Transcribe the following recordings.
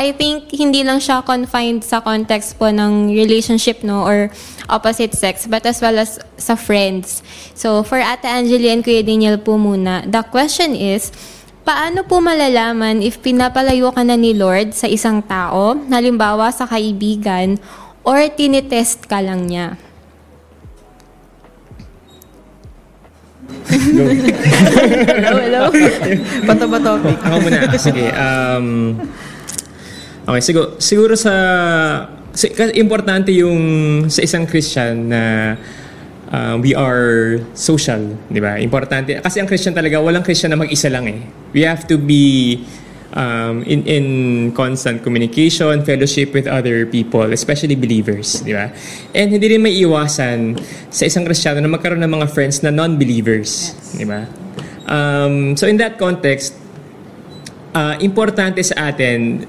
I think hindi lang siya confined sa context po ng relationship no or opposite sex but as well as sa friends. So for Ate Angeli and Kuya Daniel po muna, the question is, paano po malalaman if pinapalayo ka na ni Lord sa isang tao, halimbawa sa kaibigan, or tinitest ka lang niya? hello, hello. Bato ba topic? Ako muna. Sige. Um, okay, siguro, siguro sa... si- kasi importante yung sa isang Christian na uh, we are social, di ba? Importante. Kasi ang Christian talaga, walang Christian na mag-isa lang eh. We have to be um, in, in constant communication, fellowship with other people, especially believers, di ba? And hindi rin may iwasan sa isang Kristiyano na magkaroon ng mga friends na non-believers, di ba? Um, so in that context, uh, importante sa atin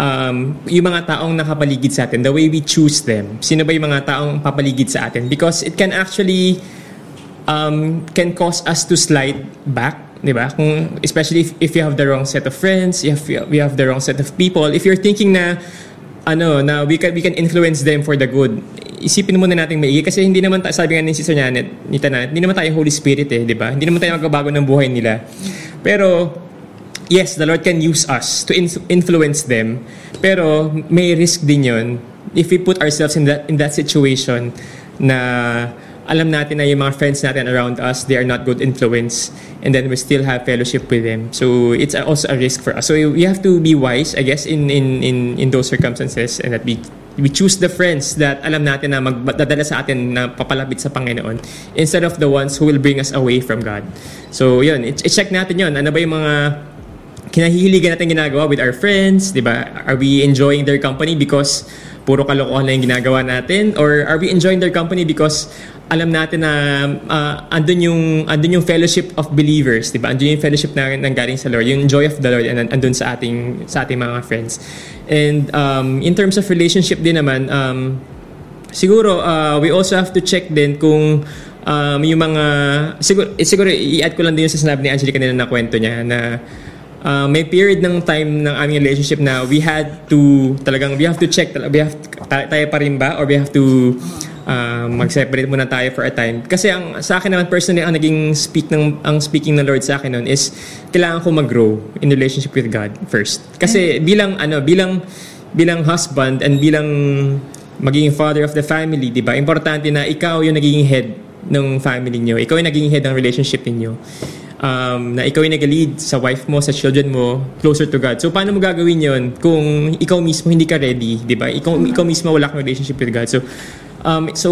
um, yung mga taong nakapaligid sa atin, the way we choose them. Sino ba yung mga taong papaligid sa atin? Because it can actually um, can cause us to slide back, di ba? Kung, especially if, if you have the wrong set of friends, if you- we have the wrong set of people, if you're thinking na ano, na we can, we can influence them for the good, isipin muna natin maigi kasi hindi naman tayo, sabi nga ni Sister Janet, ni Tanan, hindi naman tayo Holy Spirit eh, di ba? Hindi naman tayo magbabago ng buhay nila. Pero, yes, the Lord can use us to in- influence them. Pero may risk din yun if we put ourselves in that in that situation na alam natin na yung mga friends natin around us, they are not good influence and then we still have fellowship with them. So it's also a risk for us. So we have to be wise, I guess, in in in, in those circumstances and that we we choose the friends that alam natin na magdadala sa atin na papalapit sa Panginoon instead of the ones who will bring us away from God. So yun, i-check natin yun. Ano ba yung mga kinahihiligan natin ginagawa with our friends, di ba? Are we enjoying their company because puro kalokohan lang yung ginagawa natin? Or are we enjoying their company because alam natin na uh, andun yung andun yung fellowship of believers, 'di ba? Andun yung fellowship na nanggaling sa Lord, yung joy of the Lord and andun sa ating sa ating mga friends. And um, in terms of relationship din naman, um, siguro uh, we also have to check din kung um, yung mga siguro eh, siguro i-add ko lang din yung sa sinabi ni Angelica kanina na kwento niya na uh, may period ng time ng aming relationship na we had to talagang we have to check we have ta- tayo pa rin ba or we have to uh, mag-separate muna tayo for a time kasi ang sa akin naman personally ang naging speak ng ang speaking ng Lord sa akin noon is kailangan ko mag-grow in relationship with God first kasi bilang ano bilang bilang husband and bilang magiging father of the family, di ba? Importante na ikaw yung nagiging head ng family niyo. Ikaw yung nagiging head ng relationship niyo. Um, na ikaw yung nag-lead sa wife mo, sa children mo, closer to God. So, paano mo gagawin yon kung ikaw mismo hindi ka ready, di ba? Ikaw, ikaw mismo wala kang relationship with God. So, um, so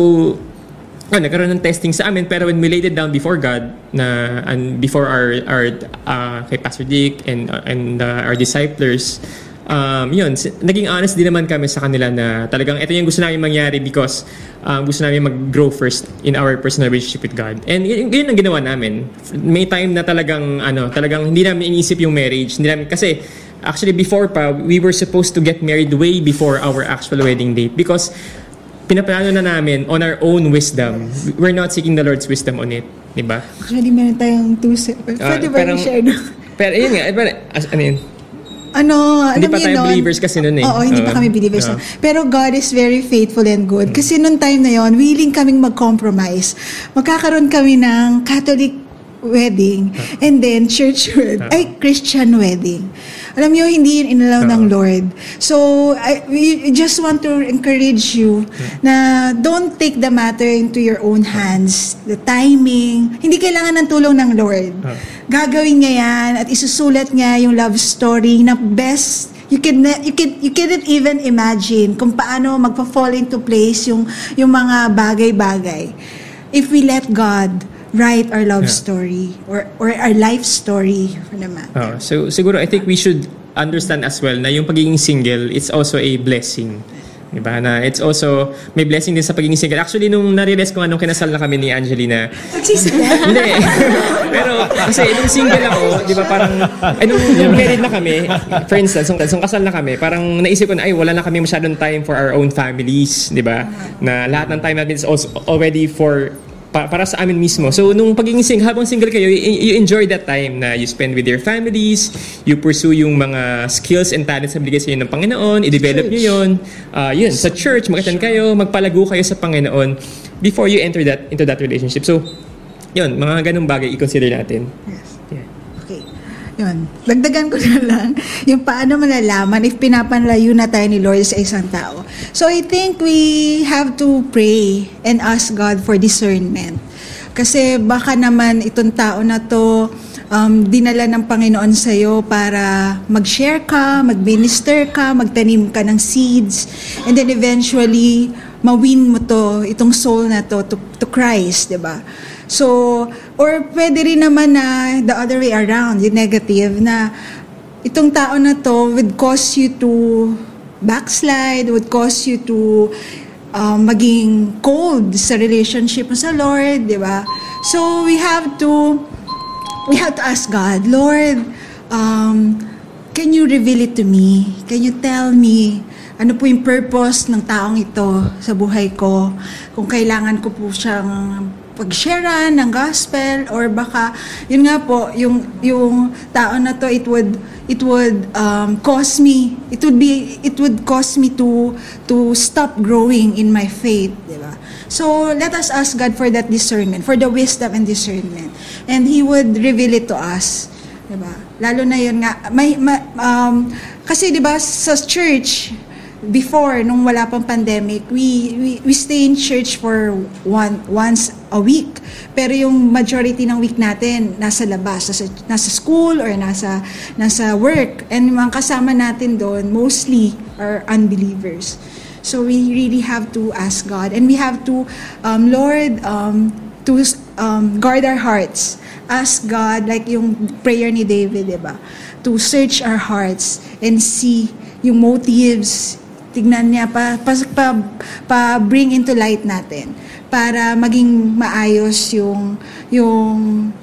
ah, nagkaroon ng testing sa amin pero when we laid it down before God na and before our our uh, kay Pastor Dick and uh, and uh, our disciples um, yun, naging honest din naman kami sa kanila na talagang ito yung gusto namin mangyari because um, gusto namin mag-grow first in our personal relationship with God. And yun, yun ang ginawa namin. May time na talagang, ano, talagang hindi namin inisip yung marriage. Hindi namin, kasi actually before pa, we were supposed to get married way before our actual wedding date because pinaplano na namin on our own wisdom. We're not seeking the Lord's wisdom on it. Diba? Actually, meron tayong two Ah, Pwede ba parang- i-share? Pero yun nga, eh, pero, as, ano yun? Ano, Hindi pa tayo nun- believers kasi nun eh. Oo, hindi pa Oo. kami believers. Nun. Pero God is very faithful and good. Kasi nung time na yon, willing kaming mag-compromise. Magkakaroon kami ng Catholic wedding and then church wed ay Christian wedding. Alam niyo hindi yun inalaw ng Lord. So I, we just want to encourage you na don't take the matter into your own hands. The timing, hindi kailangan ng tulong ng Lord. Gagawin niya yan at isusulat niya yung love story na best you can you can you couldn't even imagine kung paano magpa-fall into place yung yung mga bagay-bagay if we let God write our love Yeah. story or or our life story for the matter. Oh, so siguro I think we should understand as well na yung pagiging single it's also a blessing. Diba? Na it's also may blessing din sa pagiging single. Actually nung na-realize ko nga nung kinasal na kami ni Angelina, hindi. Pero kasi nung single ako, 'di ba parang ay nung, nung married na kami, for instance, nung, nung kasal na kami, parang naisip ko na ay wala na kami masyadong time for our own families, 'di ba? Na lahat ng time natin is also already for pa- para sa amin mismo. So, nung pagiging single, habang single kayo, you, you enjoy that time na you spend with your families, you pursue yung mga skills and talents na binigay sa inyo ng Panginoon, i-develop nyo yun. Uh, yun, sa church, mag-attend kayo, magpalago kayo sa Panginoon before you enter that into that relationship. So, yun, mga ganung bagay i-consider natin. Yes. Yun. Dagdagan ko na lang yung paano malalaman if pinapanlayo na tayo ni Lord sa isang tao. So I think we have to pray and ask God for discernment. Kasi baka naman itong tao na to um, dinala ng Panginoon sa iyo para mag-share ka, mag-minister ka, magtanim ka ng seeds, and then eventually, mawin mo to, itong soul na to, to, to Christ, di ba? So, or pwede rin naman na the other way around, yung negative, na itong tao na to would cause you to backslide, would cause you to um, maging cold sa relationship mo sa Lord, di ba? So, we have to, we have to ask God, Lord, um, can you reveal it to me? Can you tell me ano po yung purpose ng taong ito sa buhay ko? Kung kailangan ko po siyang pag-sharean ng gospel or baka yun nga po yung yung tao na to it would it would um, cause me it would be it would cause me to to stop growing in my faith di ba? So let us ask God for that discernment for the wisdom and discernment. And he would reveal it to us di ba? Lalo na yun nga may, ma- um, kasi di ba sa church before nung wala pang pandemic we, we we stay in church for one once a week. Pero yung majority ng week natin nasa labas nasa, nasa school or nasa nasa work. And mga kasama natin doon mostly are unbelievers. So we really have to ask God. And we have to um, Lord um, to um, guard our hearts. Ask God like yung prayer ni David diba to search our hearts and see yung motives tignan niya pa, pa, pa, pa bring into light natin para maging maayos yung yung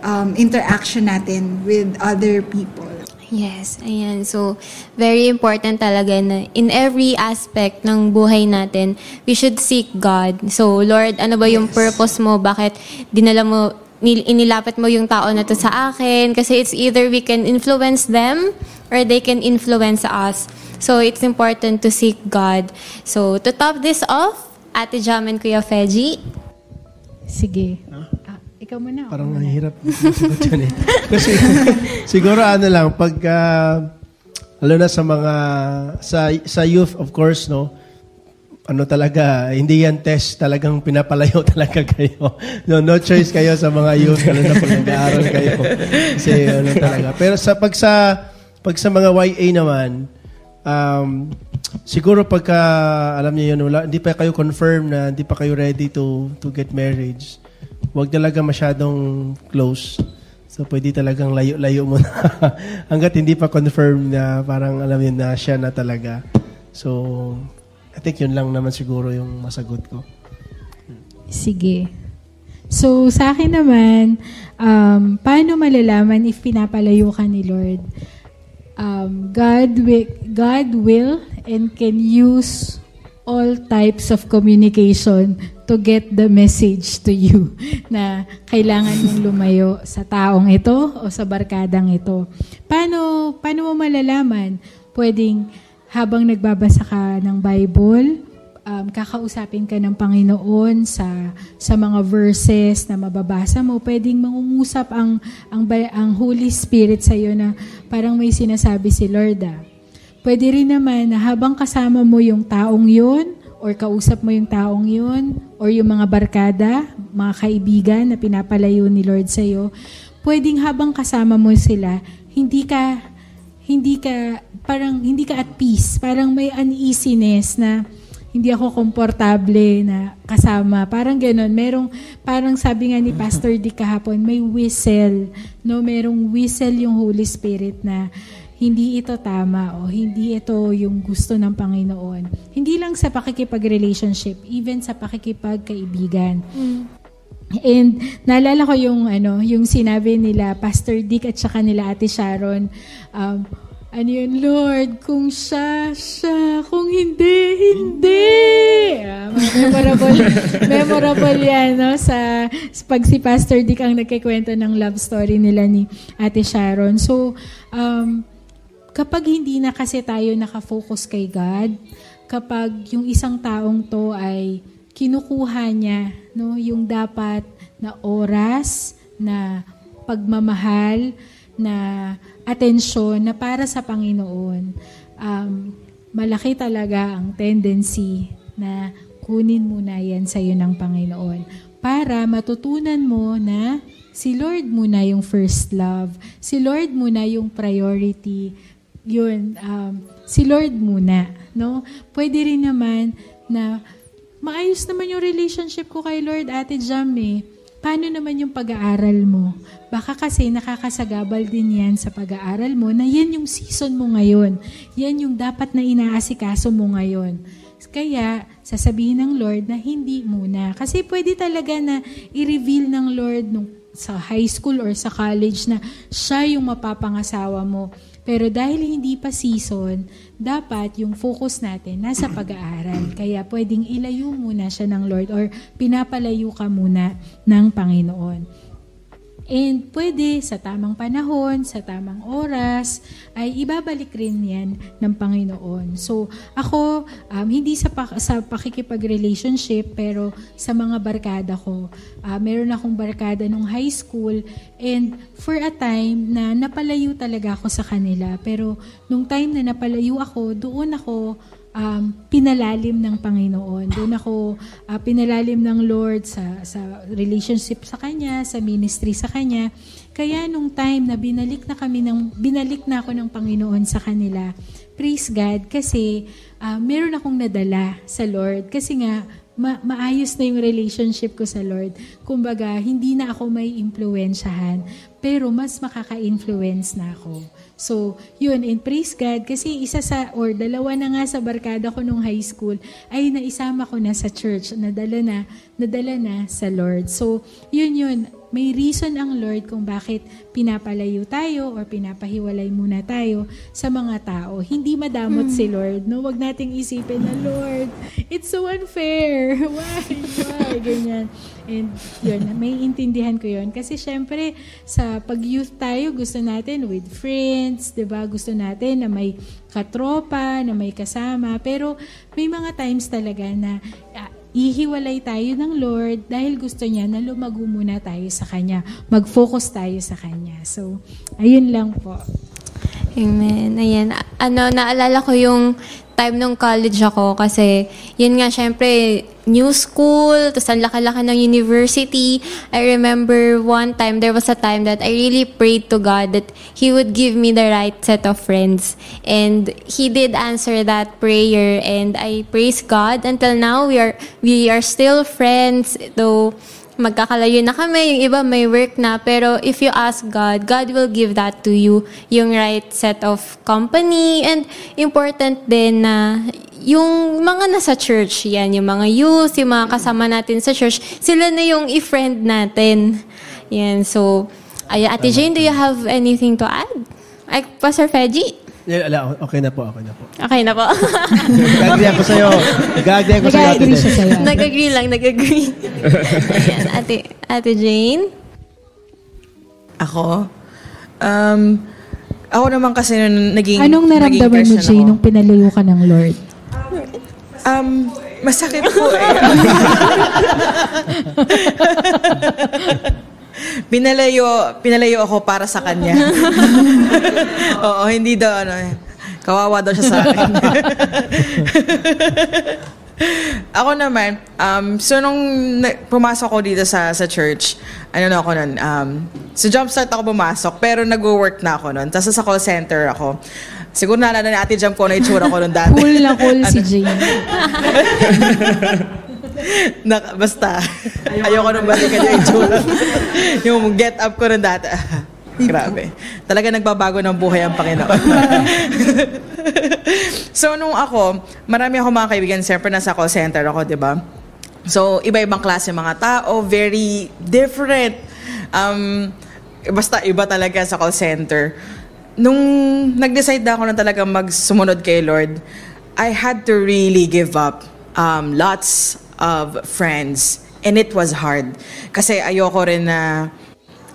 um, interaction natin with other people. Yes, ayan. So, very important talaga na in every aspect ng buhay natin, we should seek God. So, Lord, ano ba yung Yes. purpose mo? Bakit dinala mo, inilapit mo yung tao na to sa akin? Kasi it's either we can influence them or they can influence us. So, it's important to seek God. So, to top this off, Ate Jam and Kuya Feji, Sige. Ah, ikaw muna. Parang muna. ang hirap sagot yan eh. Kasi siguro ano lang, pag, uh, lalo na sa mga, sa, sa youth of course, no, ano talaga, hindi yan test, talagang pinapalayo talaga kayo. No, no choice kayo sa mga youth, lalo na pag nag-aaral kayo. Kasi ano talaga. Pero sa, pag sa, pag sa mga YA naman, um, siguro pagka, alam niyo yun, wala, hindi pa kayo confirm na hindi pa kayo ready to to get marriage, huwag talaga masyadong close. So, pwede talagang layo-layo mo na hanggat hindi pa confirm na parang alam yun na siya na talaga. So, I think yun lang naman siguro yung masagot ko. Sige. So, sa akin naman, um, paano malalaman if pinapalayo ka ni Lord? Um, God, wi- God will and can use all types of communication to get the message to you na kailangan mong lumayo sa taong ito o sa barkadang ito. Paano, paano mo malalaman? Pwedeng habang nagbabasa ka ng Bible, um, kakausapin ka ng Panginoon sa sa mga verses na mababasa mo, pwedeng mangungusap ang ang ang Holy Spirit sa iyo na parang may sinasabi si Lord. Ah. Pwede rin naman na habang kasama mo yung taong yun, or kausap mo yung taong yun, or yung mga barkada, mga kaibigan na pinapalayo ni Lord sa iyo, pwedeng habang kasama mo sila, hindi ka hindi ka parang hindi ka at peace, parang may uneasiness na hindi ako komportable na kasama. Parang gano'n. Merong, parang sabi nga ni Pastor Dick kahapon, may whistle. No? Merong whistle yung Holy Spirit na hindi ito tama o hindi ito yung gusto ng Panginoon. Hindi lang sa pakikipag-relationship, even sa pakikipagkaibigan. And naalala ko yung ano, yung sinabi nila Pastor Dick at saka nila Ate Sharon, um, ano yun, Lord, kung siya, siya, kung hindi, hindi. Ah, memorable, memorable yan, no? Sa, sa pag si Pastor Dick ang nagkikwento ng love story nila ni Ate Sharon. So, um, kapag hindi na kasi tayo nakafocus kay God, kapag yung isang taong to ay kinukuha niya, no, yung dapat na oras, na pagmamahal, na atensyon na para sa Panginoon, um, malaki talaga ang tendency na kunin mo na yan sa iyo ng Panginoon para matutunan mo na si Lord muna yung first love. Si Lord muna yung priority. Yun, um, si Lord muna. No? Pwede rin naman na maayos naman yung relationship ko kay Lord, Ate Jam Paano naman yung pag-aaral mo? Baka kasi nakakasagabal din yan sa pag-aaral mo na yan yung season mo ngayon. Yan yung dapat na inaasikaso mo ngayon. Kaya, sasabihin ng Lord na hindi muna. Kasi pwede talaga na i-reveal ng Lord nung sa high school or sa college na siya yung mapapangasawa mo. Pero dahil hindi pa season, dapat yung focus natin nasa pag-aaral. Kaya pwedeng ilayo muna siya ng Lord or pinapalayo ka muna ng Panginoon. And pwede sa tamang panahon, sa tamang oras, ay ibabalik rin yan ng Panginoon. So, ako, um, hindi sa, pa, sa pakikipag-relationship, pero sa mga barkada ko. Uh, meron akong barkada nung high school, and for a time na napalayo talaga ako sa kanila. Pero nung time na napalayo ako, doon ako um, pinalalim ng Panginoon. Doon ako uh, pinalalim ng Lord sa, sa relationship sa Kanya, sa ministry sa Kanya. Kaya nung time na binalik na kami ng, binalik na ako ng Panginoon sa kanila, praise God, kasi uh, meron akong nadala sa Lord. Kasi nga, ma- maayos na yung relationship ko sa Lord. Kumbaga, hindi na ako may impluensyahan, pero mas makaka-influence na ako. So, yun, and praise God, kasi isa sa, or dalawa na nga sa barkada ko nung high school, ay naisama ko na sa church, nadala na, nadala na sa Lord. So, yun yun, may reason ang Lord kung bakit pinapalayo tayo or pinapahiwalay muna tayo sa mga tao. Hindi madamot mm. si Lord. No? Huwag nating isipin na, Lord, it's so unfair. Why? Why? Ganyan. And yun, may intindihan ko yun. Kasi syempre, sa pag-youth tayo, gusto natin with friends, di ba? Gusto natin na may katropa, na may kasama. Pero may mga times talaga na uh, ihiwalay tayo ng Lord dahil gusto niya na lumago muna tayo sa Kanya. Mag-focus tayo sa Kanya. So, ayun lang po. Amen. Ayan. Ano, naalala ko yung time nung college ako kasi yun nga syempre new school, tapos ang laki-laki ng university. I remember one time, there was a time that I really prayed to God that He would give me the right set of friends. And He did answer that prayer and I praise God. Until now, we are, we are still friends, though magkakalayo na kami, yung iba may work na, pero if you ask God, God will give that to you, yung right set of company, and important din na yung mga nasa church, yan, yung mga youth, yung mga kasama natin sa church, sila na yung i-friend natin. Yan, so, ay, Ate Jane, do you have anything to add? Ay, Pastor Feji? Yeah, ala, okay na po, okay na po. Okay na po. Nag-agree ako sa'yo. Nag-agree ako sa'yo. Nag-agree siya sa'yo. nag-agree lang, nag-agree. Ayan, ate, ate Jane? Ako? Um, ako naman kasi nung naging Anong naramdaman mo, Jane, nung pinalayo ka ng Lord? Um, masakit po eh. pinalayo, pinalayo ako para sa kanya. Oo, hindi daw ano, kawawa daw siya sa akin. ako naman, um, so nung pumasok ko dito sa sa church, ano na ako nun, um, sa jumpstart ako pumasok, pero nag-work na ako nun. Tapos sa call center ako. Siguro naalala ni Ate Jam ko na itsura ko nun dati. Cool na cool si Jane. na, basta, ayoko nang balikan yung itsura. yung get up ko ng dati. Grabe. Talaga nagbabago ng buhay ang Panginoon. so, nung ako, marami ako mga kaibigan, siyempre nasa call center ako, di ba? So, iba-ibang klase mga tao, very different. Um, basta iba talaga sa call center. nung nag-decide na ako na talaga magsumunod kay Lord, I had to really give up um, lots of friends. And it was hard. Kasi ayoko rin na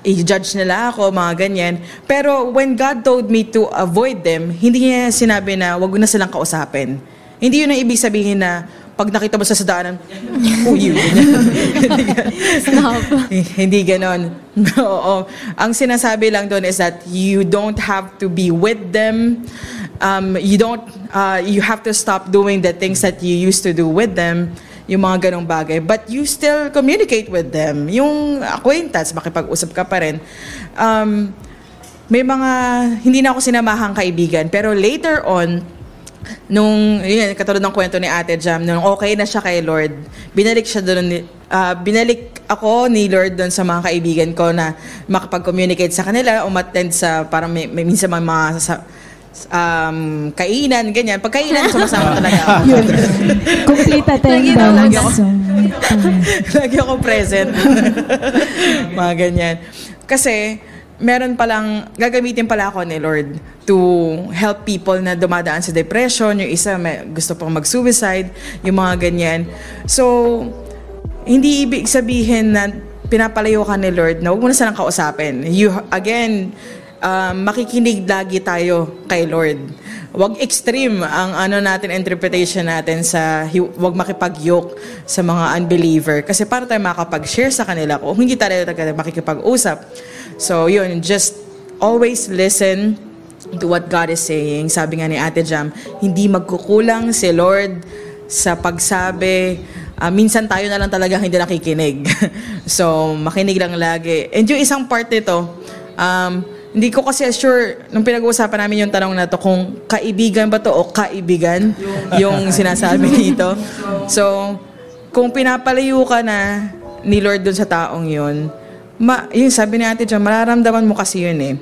i-judge nila ako, mga ganyan. Pero when God told me to avoid them, hindi niya sinabi na wag na silang kausapin. Hindi yun ang ibig sabihin na pag nakita mo sa sadaanan, you. hindi, Stop. hindi ganon. Oo. Ang sinasabi lang doon is that you don't have to be with them. Um, you don't, uh, you have to stop doing the things that you used to do with them yung mga ganong bagay. But you still communicate with them. Yung acquaintance, makipag-usap ka pa rin. Um, may mga, hindi na ako sinamahang kaibigan. Pero later on, nung, yun, katulad ng kwento ni Ate Jam, nung okay na siya kay Lord, binalik siya doon, ah, binalik ako ni Lord doon sa mga kaibigan ko na makapag-communicate sa kanila, umattend sa, parang may, may minsan mga, mga sa, um, kainan, ganyan. Pag kainan, sumasama talaga ako. Yun. Complete attendance. Lagi ako. So, Lagi ako present. Mga ganyan. Kasi, meron palang, gagamitin pala ako ni Lord to help people na dumadaan sa depression. Yung isa, may, gusto pang mag-suicide. Yung mga ganyan. So, hindi ibig sabihin na pinapalayo ka ni Lord na huwag mo na silang kausapin. You, again, um, makikinig lagi tayo kay Lord. Huwag extreme ang ano natin interpretation natin sa huwag makipag-yoke sa mga unbeliever kasi para tayo makapag-share sa kanila kung hindi tayo talaga makikipag-usap. So yun, just always listen to what God is saying. Sabi nga ni Ate Jam, hindi magkukulang si Lord sa pagsabi. Ah, minsan tayo na lang talaga hindi nakikinig. so, makinig lang lagi. And yung isang part nito, um, hindi ko kasi sure, nung pinag-uusapan namin yung tanong na to, kung kaibigan ba to o kaibigan yung sinasabi dito. So, kung pinapalayo ka na ni Lord dun sa taong yun, ma, yun sabi ni Ate John, mararamdaman mo kasi yun eh.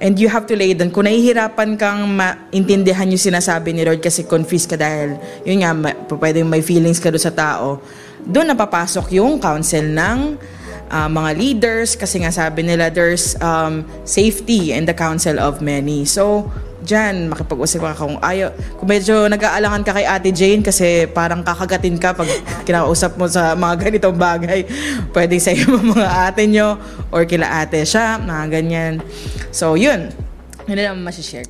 And you have to lay down. Kung nahihirapan kang maintindihan yung sinasabi ni Lord kasi confused ka dahil, yun nga, ma, pwedeng may feelings ka doon sa tao, doon napapasok yung counsel ng uh, mga leaders kasi nga sabi nila there's um, safety in the counsel of many. So, dyan, makipag-usap ka kung ayaw. Kung medyo nag-aalangan ka kay Ate Jane kasi parang kakagatin ka pag kinausap mo sa mga ganitong bagay. Pwedeng sa iyo mga ate nyo or kila ate siya, mga ganyan. So, yun. Yun lang masishare ko.